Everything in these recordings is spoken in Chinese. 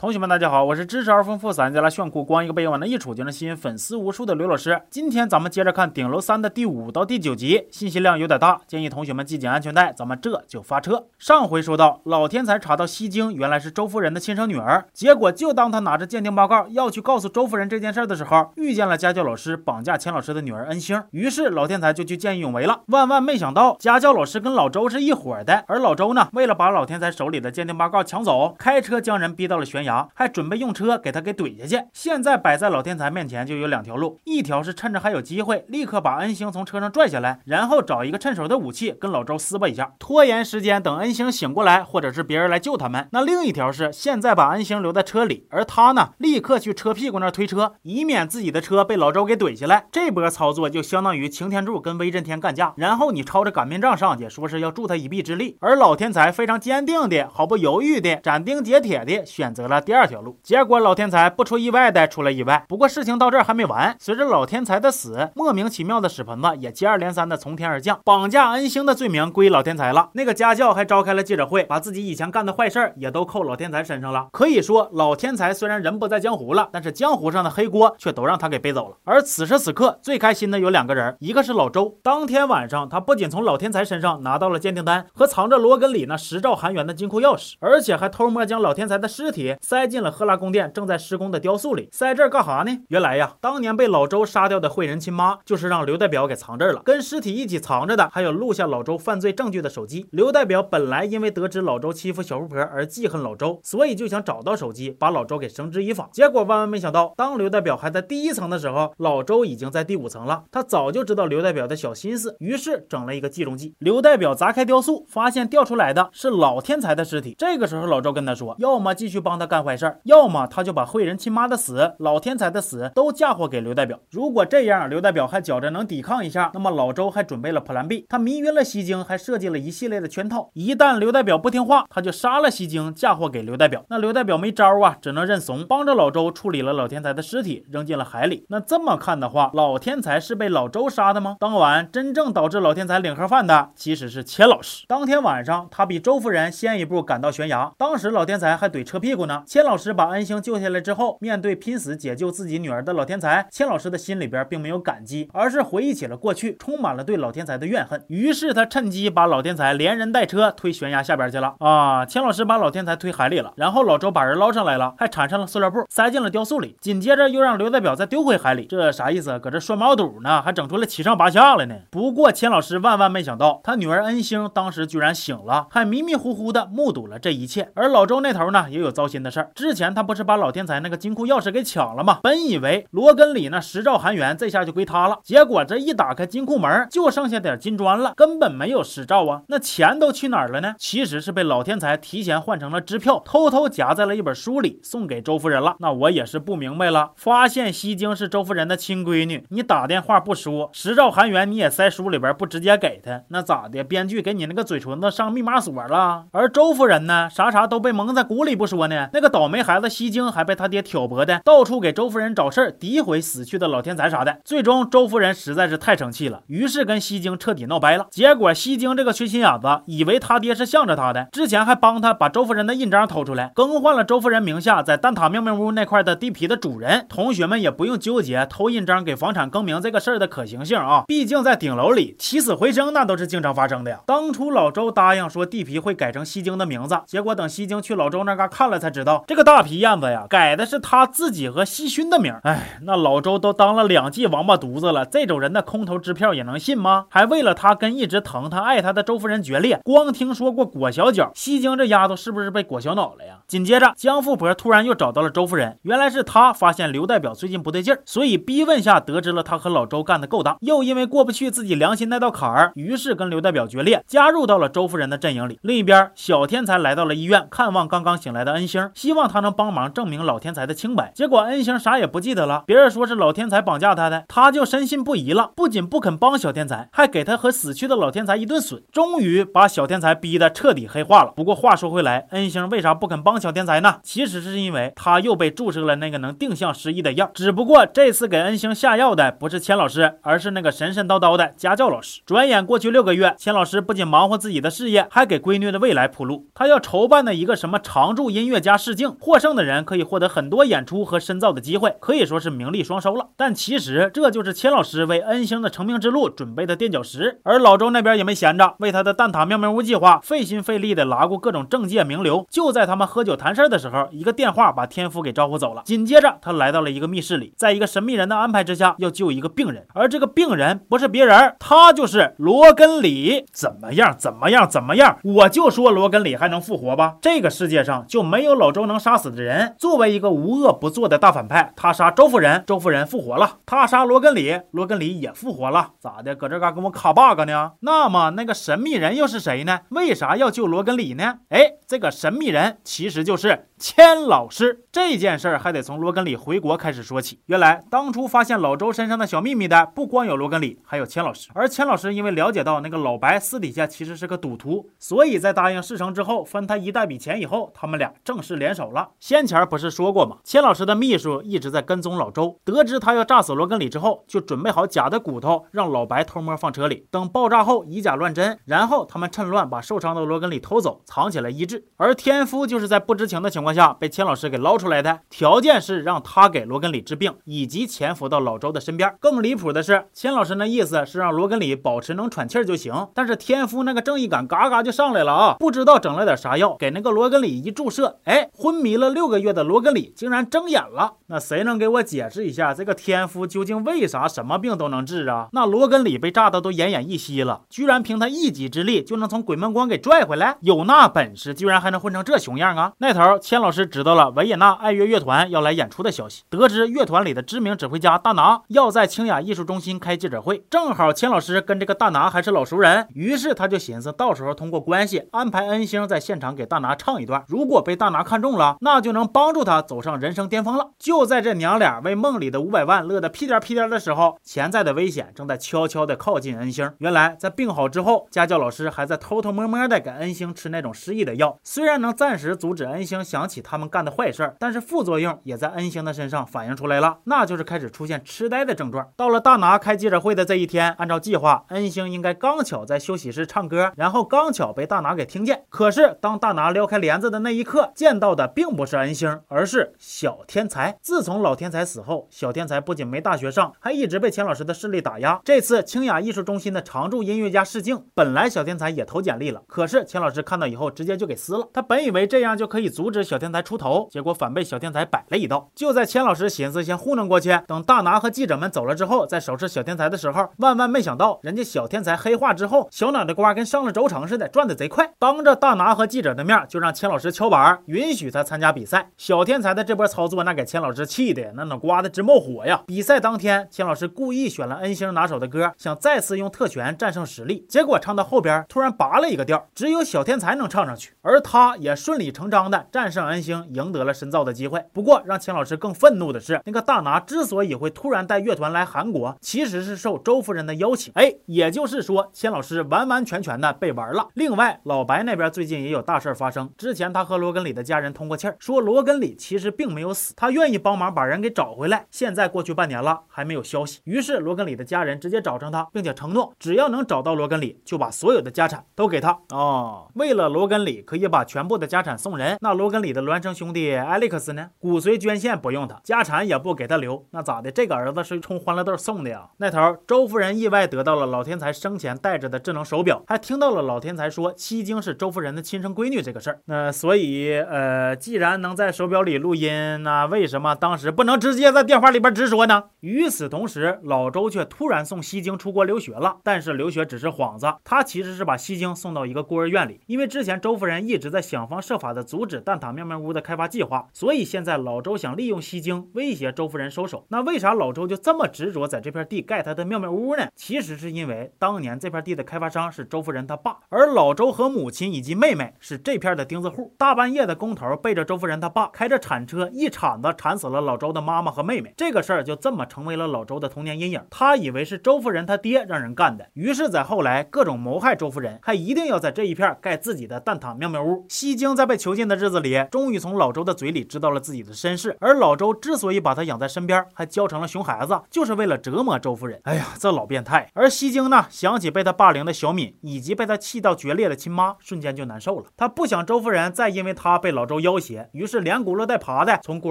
同学们，大家好，我是知识而丰富、散家来炫酷、光一个背影往那一杵就能吸引粉丝无数的刘老师。今天咱们接着看《顶楼三》的第五到第九集，信息量有点大，建议同学们系紧安全带，咱们这就发车。上回说到，老天才查到西京原来是周夫人的亲生女儿，结果就当他拿着鉴定报告要去告诉周夫人这件事的时候，遇见了家教老师绑架钱老师的女儿恩星，于是老天才就去见义勇为了。万万没想到，家教老师跟老周是一伙的，而老周呢，为了把老天才手里的鉴定报告抢走，开车将人逼到了悬崖。还准备用车给他给怼下去。现在摆在老天才面前就有两条路，一条是趁着还有机会，立刻把恩星从车上拽下来，然后找一个趁手的武器跟老周撕巴一下，拖延时间，等恩星醒过来，或者是别人来救他们。那另一条是现在把恩星留在车里，而他呢，立刻去车屁股那推车，以免自己的车被老周给怼下来。这波操作就相当于擎天柱跟威震天干架，然后你抄着擀面杖上去，说是要助他一臂之力。而老天才非常坚定的、毫不犹豫的、斩钉截铁的选择了。第二条路，结果老天才不出意外的出了意外。不过事情到这儿还没完，随着老天才的死，莫名其妙的屎盆子也接二连三的从天而降，绑架恩星的罪名归老天才了。那个家教还召开了记者会，把自己以前干的坏事儿也都扣老天才身上了。可以说，老天才虽然人不在江湖了，但是江湖上的黑锅却都让他给背走了。而此时此刻最开心的有两个人，一个是老周。当天晚上，他不仅从老天才身上拿到了鉴定单和藏着罗根里那十兆韩元的金库钥匙，而且还偷摸将老天才的尸体。塞进了赫拉宫殿正在施工的雕塑里，塞这儿干哈呢？原来呀，当年被老周杀掉的惠人亲妈，就是让刘代表给藏这儿了。跟尸体一起藏着的，还有录下老周犯罪证据的手机。刘代表本来因为得知老周欺负小富婆而记恨老周，所以就想找到手机，把老周给绳之以法。结果万万没想到，当刘代表还在第一层的时候，老周已经在第五层了。他早就知道刘代表的小心思，于是整了一个计中计。刘代表砸开雕塑，发现掉出来的是老天才的尸体。这个时候，老周跟他说，要么继续帮他干。坏事儿，要么他就把惠仁亲妈的死、老天才的死都嫁祸给刘代表。如果这样，刘代表还觉着能抵抗一下，那么老周还准备了 Plan B。他迷晕了西京，还设计了一系列的圈套。一旦刘代表不听话，他就杀了西京，嫁祸给刘代表。那刘代表没招啊，只能认怂，帮着老周处理了老天才的尸体，扔进了海里。那这么看的话，老天才是被老周杀的吗？当晚真正导致老天才领盒饭的，其实是钱老师。当天晚上，他比周夫人先一步赶到悬崖，当时老天才还怼车屁股呢。钱老师把恩星救下来之后，面对拼死解救自己女儿的老天才，钱老师的心里边并没有感激，而是回忆起了过去，充满了对老天才的怨恨。于是他趁机把老天才连人带车推悬崖下边去了。啊，钱老师把老天才推海里了，然后老周把人捞上来了，还缠上了塑料布，塞进了雕塑里，紧接着又让刘代表再丢回海里。这啥意思？搁这涮毛肚呢？还整出来七上八下了呢？不过钱老师万万没想到，他女儿恩星当时居然醒了，还迷迷糊糊的目睹了这一切。而老周那头呢，也有糟心的事儿。之前他不是。把老天才那个金库钥匙给抢了吗？本以为罗根里那十兆韩元这下就归他了，结果这一打开金库门，就剩下点金砖了，根本没有十兆啊！那钱都去哪儿了呢？其实是被老天才提前换成了支票，偷偷夹在了一本书里，送给周夫人了。那我也是不明白了，发现西京是周夫人的亲闺女，你打电话不说，十兆韩元你也塞书里边不直接给他，那咋的？编剧给你那个嘴唇子上密码锁了？而周夫人呢，啥啥都被蒙在鼓里不说呢，那这个倒霉孩子西。京还被他爹挑拨的，到处给周夫人找事儿，诋毁死去的老天才啥的。最终，周夫人实在是太生气了，于是跟西京彻底闹掰了。结果，西京这个缺心眼子，以为他爹是向着他的，之前还帮他把周夫人的印章偷出来，更换了周夫人名下在蛋挞妙妙屋那块的地皮的主人。同学们也不用纠结偷印章给房产更名这个事儿的可行性啊，毕竟在顶楼里起死回生那都是经常发生的呀。当初老周答应说地皮会改成西京的名字，结果等西京去老周那嘎看了才知道，这个大皮燕。子呀，改的是他自己和西勋的名。哎，那老周都当了两季王八犊子了，这种人的空头支票也能信吗？还为了他跟一直疼他爱他的周夫人决裂。光听说过裹小脚，西京这丫头是不是被裹小脑了呀？紧接着，江富婆突然又找到了周夫人，原来是她发现刘代表最近不对劲儿，所以逼问下得知了他和老周干的勾当，又因为过不去自己良心那道坎儿，于是跟刘代表决裂，加入到了周夫人的阵营里。另一边，小天才来到了医院看望刚刚醒来的恩星，希望他能帮忙。证明老天才的清白，结果恩星啥也不记得了。别人说是老天才绑架他的，他就深信不疑了。不仅不肯帮小天才，还给他和死去的老天才一顿损，终于把小天才逼得彻底黑化了。不过话说回来，恩星为啥不肯帮小天才呢？其实是因为他又被注射了那个能定向失忆的药。只不过这次给恩星下药的不是钱老师，而是那个神神叨叨的家教老师。转眼过去六个月，钱老师不仅忙活自己的事业，还给闺女的未来铺路。他要筹办的一个什么常驻音乐家事试镜，获胜的人可以获得很多演出和深造的机会，可以说是名利双收了。但其实这就是千老师为恩星的成名之路准备的垫脚石。而老周那边也没闲着，为他的蛋挞妙妙屋计划费心费力的拉过各种政界名流。就在他们喝酒谈事的时候，一个电话把天福给招呼走了。紧接着，他来到了一个密室里，在一个神秘人的安排之下，要救一个病人。而这个病人不是别人，他就是罗根里。怎么样？怎么样？怎么样？我就说罗根里还能复活吧？这个世界上就没有老周都能杀死的人。作为一个无恶不作的大反派，他杀周夫人，周夫人复活了；他杀罗根里，罗根里也复活了。咋的？搁这嘎跟我卡 bug 呢？那么那个神秘人又是谁呢？为啥要救罗根里呢？哎，这个神秘人其实就是千老师。这件事儿还得从罗根里回国开始说起。原来当初发现老周身上的小秘密的，不光有罗根里，还有千老师。而千老师因为了解到那个老白私底下其实是个赌徒，所以在答应事成之后分他一大笔钱以后，他们俩正式联手了。先前不是说过吗？千老师的秘书一直在跟踪老周，得知他要炸死罗根里之后，就准备好假的骨头，让老白偷摸放车里，等爆炸后以假乱真，然后他们趁乱把受伤的罗根里偷走，藏起来医治。而天夫就是在不知情的情况下被千老师给捞出来的，条件是让他给罗根里治病，以及潜伏到老周的身边。更离谱的是，千老师那意思是让罗根里保持能喘气儿就行，但是天夫那个正义感嘎嘎就上来了啊！不知道整了点啥药，给那个罗根里一注射，哎，昏迷了六个月的罗根里竟然睁眼了。那谁能给我解释一下这个天夫究竟为啥什么病都能治啊？那罗根里被炸的都奄奄一息了，居然凭他一己之力就能从鬼门关给拽回来，有那本事居然还能混成这熊样啊！那头千老师知道了维也纳爱乐乐团要来演出的消息，得知乐团里的知名指挥家大拿要在清雅艺术中心开记者会，正好千老师跟这个大拿还是老熟人，于是他就寻思到时候通过关系安排恩星在现场给大拿唱一段，如果被大拿看中了，那就能帮助他走上人生巅峰了。就在这娘俩为梦里的五百万乐得屁颠屁颠的时候，潜在的危险正在悄悄的靠近恩星。原来在病好之后，家教老师还在偷偷摸摸的给恩星吃那种失忆的药，虽然能暂时阻止恩星想起他们干的坏事儿，但是副作用也在恩星的身上反映出来了，那就是开始出现痴呆的症状。到了大拿开记者会的这一天，按照计划，恩星应该刚巧在休息室唱歌，然后刚巧被大拿给听见。可是当大拿撩开帘子的那一刻，见到的并不是恩星，而是小天才。自从老天才死后，小天才不仅没大学上，还一直被钱老师的势力打压。这次清雅艺术中心的常驻音乐家试镜，本来小天才也投简历了，可是钱老师看到以后直接就给撕了。他本以为这样就可以阻止小天才出头，结果反被小天才摆了一道。就在千老师寻思先糊弄过去，等大拿和记者们走了之后再收拾小天才的时候，万万没想到，人家小天才黑化之后，小脑袋瓜跟上了轴承似的，转的贼快。当着大拿和记者的面，就让千老师敲板，允许他参加比赛。小天才的这波操作，那给千老师气的那脑瓜子直冒火呀！比赛当天，千老师故意选了恩星拿手的歌，想再次用特权战胜实力。结果唱到后边，突然拔了一个调，只有小天才能唱上去，而他也顺理成章的战胜恩星，赢得了深造的机会。不过，让钱老师更愤怒的是，那个大拿之所以会突然带乐团来韩国，其实是受周夫人的邀请。哎，也就是说，钱老师完完全全的被玩了。另外，老白那边最近也有大事发生。之前他和罗根里的家人通过气儿，说罗根里其实并没有死，他愿意帮忙把人给找回来。现在过去半年了，还没有消息。于是罗根里的家人直接找上他，并且承诺，只要能找到罗根里，就把所有的家产都给他。哦，为了罗根里可以把全部的家产送人，那罗根里你的孪生兄弟艾利克斯呢？骨髓捐献不用他，家产也不给他留，那咋的？这个儿子是冲欢乐豆送的呀？那头周夫人意外得到了老天才生前带着的智能手表，还听到了老天才说西京是周夫人的亲生闺女这个事儿。那所以，呃，既然能在手表里录音，那为什么当时不能直接在电话里边直说呢？与此同时，老周却突然送西京出国留学了，但是留学只是幌子，他其实是把西京送到一个孤儿院里，因为之前周夫人一直在想方设法的阻止蛋挞面妙妙屋的开发计划，所以现在老周想利用西京威胁周夫人收手。那为啥老周就这么执着在这片地盖他的妙妙屋呢？其实是因为当年这片地的开发商是周夫人他爸，而老周和母亲以及妹妹是这片的钉子户。大半夜的工头背着周夫人他爸开着铲车一铲子铲死了老周的妈妈和妹妹，这个事儿就这么成为了老周的童年阴影。他以为是周夫人他爹让人干的，于是，在后来各种谋害周夫人，还一定要在这一片盖自己的蛋挞妙妙屋。西京在被囚禁的日子里，终于从老周的嘴里知道了自己的身世。而老周之所以把他养在身边，还教成了熊孩子，就是为了折磨周夫人。哎呀，这老变态！而西京呢，想起被他霸凌的小敏，以及被他气到决裂的亲妈，瞬间就难受了。他不想周夫人再因为他被老周要挟，于是连轱辘带爬的从孤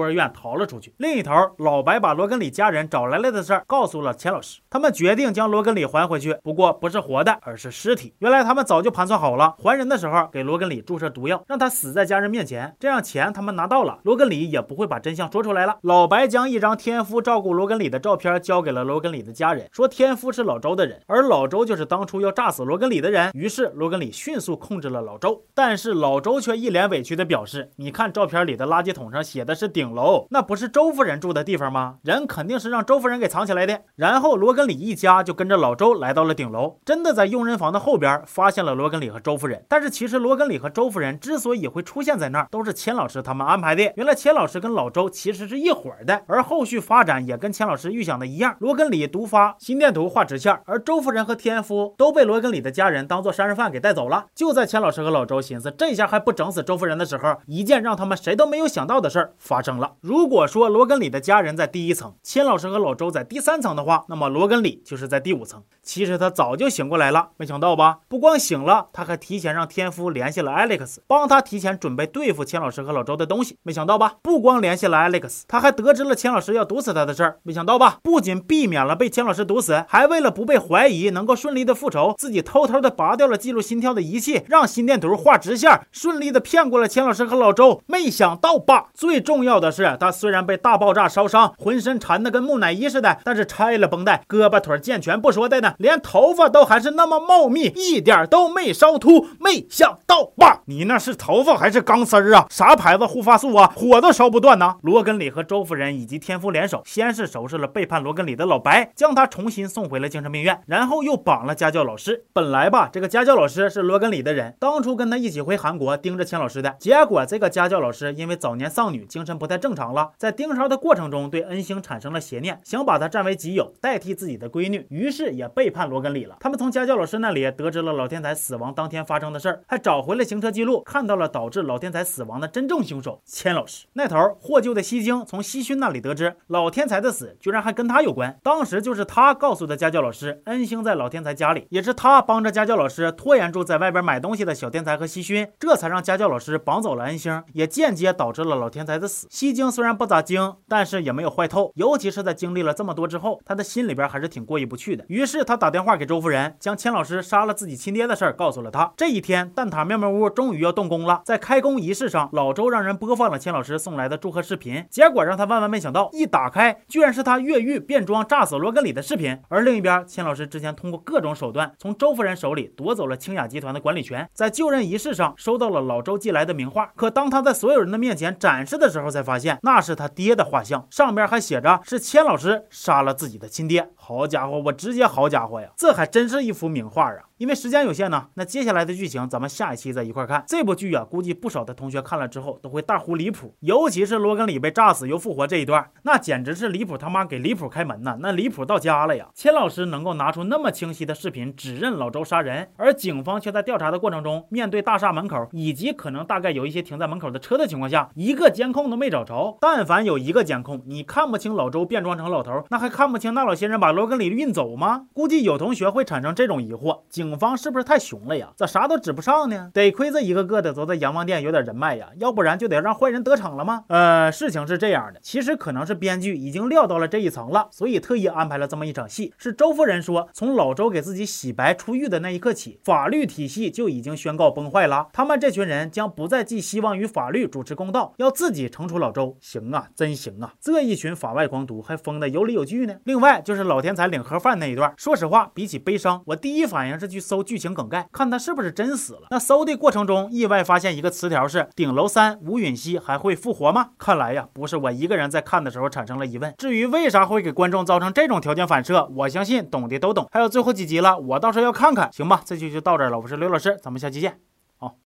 儿院逃了出去。另一头，老白把罗根里家人找来了的事儿告诉了钱老师，他们决定将罗根里还回去，不过不是活的，而是尸体。原来他们早就盘算好了，还人的时候给罗根里注射毒药，让他死在家人面前，这让钱他们拿到了，罗根里也不会把真相说出来了。老白将一张天夫照顾罗根里的照片交给了罗根里的家人，说天夫是老周的人，而老周就是当初要炸死罗根里的人。于是罗根里迅速控制了老周，但是老周却一脸委屈的表示：“你看照片里的垃圾桶上写的是顶楼，那不是周夫人住的地方吗？人肯定是让周夫人给藏起来的。”然后罗根里一家就跟着老周来到了顶楼，真的在佣人房的后边发现了罗根里和周夫人。但是其实罗根里和周夫人之所以会出现在那儿，都是钱老师他们安排的。原来钱老师跟老周其实是一伙的，而后续发展也跟钱老师预想的一样，罗根里毒发，心电图画直线，而周夫人和天夫都被罗根里的家人当做杀人犯给带走了。就在钱老师和老周寻思这下还不整死周夫人的时候，一件让他们谁都没有想到的事儿发生了。如果说罗根里的家人在第一层，钱老师和老周在第三层的话，那么罗根里就是在第五层。其实他早就醒过来了，没想到吧？不光醒了，他还提前让天夫联系了 Alex，帮他提前准备对付钱老师和老周的东西。没想到吧？不光联系了 Alex，他还得知了钱老师要毒死他的事儿。没想到吧？不仅避免了被钱老师毒死，还为了不被怀疑，能够顺利的复仇，自己偷偷的拔掉了记录心跳的仪器，让心电图画直线，顺利的骗过了钱老师和老周。没想到吧？最重要的是，他虽然被大爆炸烧伤，浑身缠的跟木乃伊似的，但是拆了绷带，胳膊腿健全不说的呢，连头发都还是那么茂密，一点都没烧秃。没想到吧？你那是头发还是钢丝儿啊？啥牌子护发素啊？火都烧不断呢。罗根里和周夫人以及天夫联手，先是收拾了背叛罗根里的老白，将他重新送回了精神病院，然后又绑了家教老师。本来吧，这个家教老师是罗根里的人，当初跟他一起回韩国盯着钱老师的。结果这个家教老师因为早年丧女，精神不太正常了，在盯梢的过程中对恩星产生了邪念，想把他占为己有，代替自己的闺女，于是也背叛罗根里了。他们从家教老师那里得知了老天才死亡当天发生的事儿，还找回了行车记录，看到了导致老天才死亡的真正凶手千老师。那头获救的西京从西勋那里得知，老天才的死居然还跟他有关。当时就是他告诉的家教老师，恩星在老天才家里，也是他帮着家教老师拖延住在外边买东西的小天才和西勋，这才让家教老师绑走了恩星，也间接导致了老天才的死。西京虽然不咋精，但是也没有坏透，尤其是在经历了这么多之后，他的心里边还是挺过意不去的。于是他打电话给周夫人，将千老师杀了自己亲爹的事儿告诉了他。这一天，蛋挞妙妙屋终于要动工了，在开工仪式上，老周让人播放了钱老师送来的祝贺视频，结果让他万万没想到，一打开居然是他越狱变装炸死罗根里的视频。而另一边，钱老师之前通过各种手段从周夫人手里夺走了清雅集团的管理权，在就任仪式上收到了老周寄来的名画，可当他在所有人的面前展示的时候，才发现那是他爹的画像，上边还写着是钱老师杀了自己的亲爹。好家伙，我直接好家伙呀，这还真是一幅名画啊！因为时间有限呢，那接下来的剧情咱们下一期再一块看。这部剧啊，估计不少的同学看了之后都会大呼离谱，尤其是罗根里被炸死又复活这一段，那简直是离谱他妈给离谱开门呐！那离谱到家了呀！千老师能够拿出那么清晰的视频指认老周杀人，而警方却在调查的过程中，面对大厦门口以及可能大概有一些停在门口的车的情况下，一个监控都没找着。但凡有一个监控，你看不清老周变装成老头，那还看不清那老先生把罗根里运走吗？估计有同学会产生这种疑惑：警警方是不是太熊了呀？咋啥都指不上呢？得亏这一个个的都在阎王殿有点人脉呀，要不然就得让坏人得逞了吗？呃，事情是这样的，其实可能是编剧已经料到了这一层了，所以特意安排了这么一场戏。是周夫人说，从老周给自己洗白出狱的那一刻起，法律体系就已经宣告崩坏了。他们这群人将不再寄希望于法律主持公道，要自己惩处老周。行啊，真行啊！这一群法外狂徒还疯的有理有据呢。另外就是老天才领盒饭那一段，说实话，比起悲伤，我第一反应是搜剧情梗概，看他是不是真死了。那搜的过程中，意外发现一个词条是“顶楼三吴允熙还会复活吗？”看来呀，不是我一个人在看的时候产生了疑问。至于为啥会给观众造成这种条件反射，我相信懂的都懂。还有最后几集了，我到时候要看看，行吧？这期就到这儿了，我是刘老师，咱们下期见。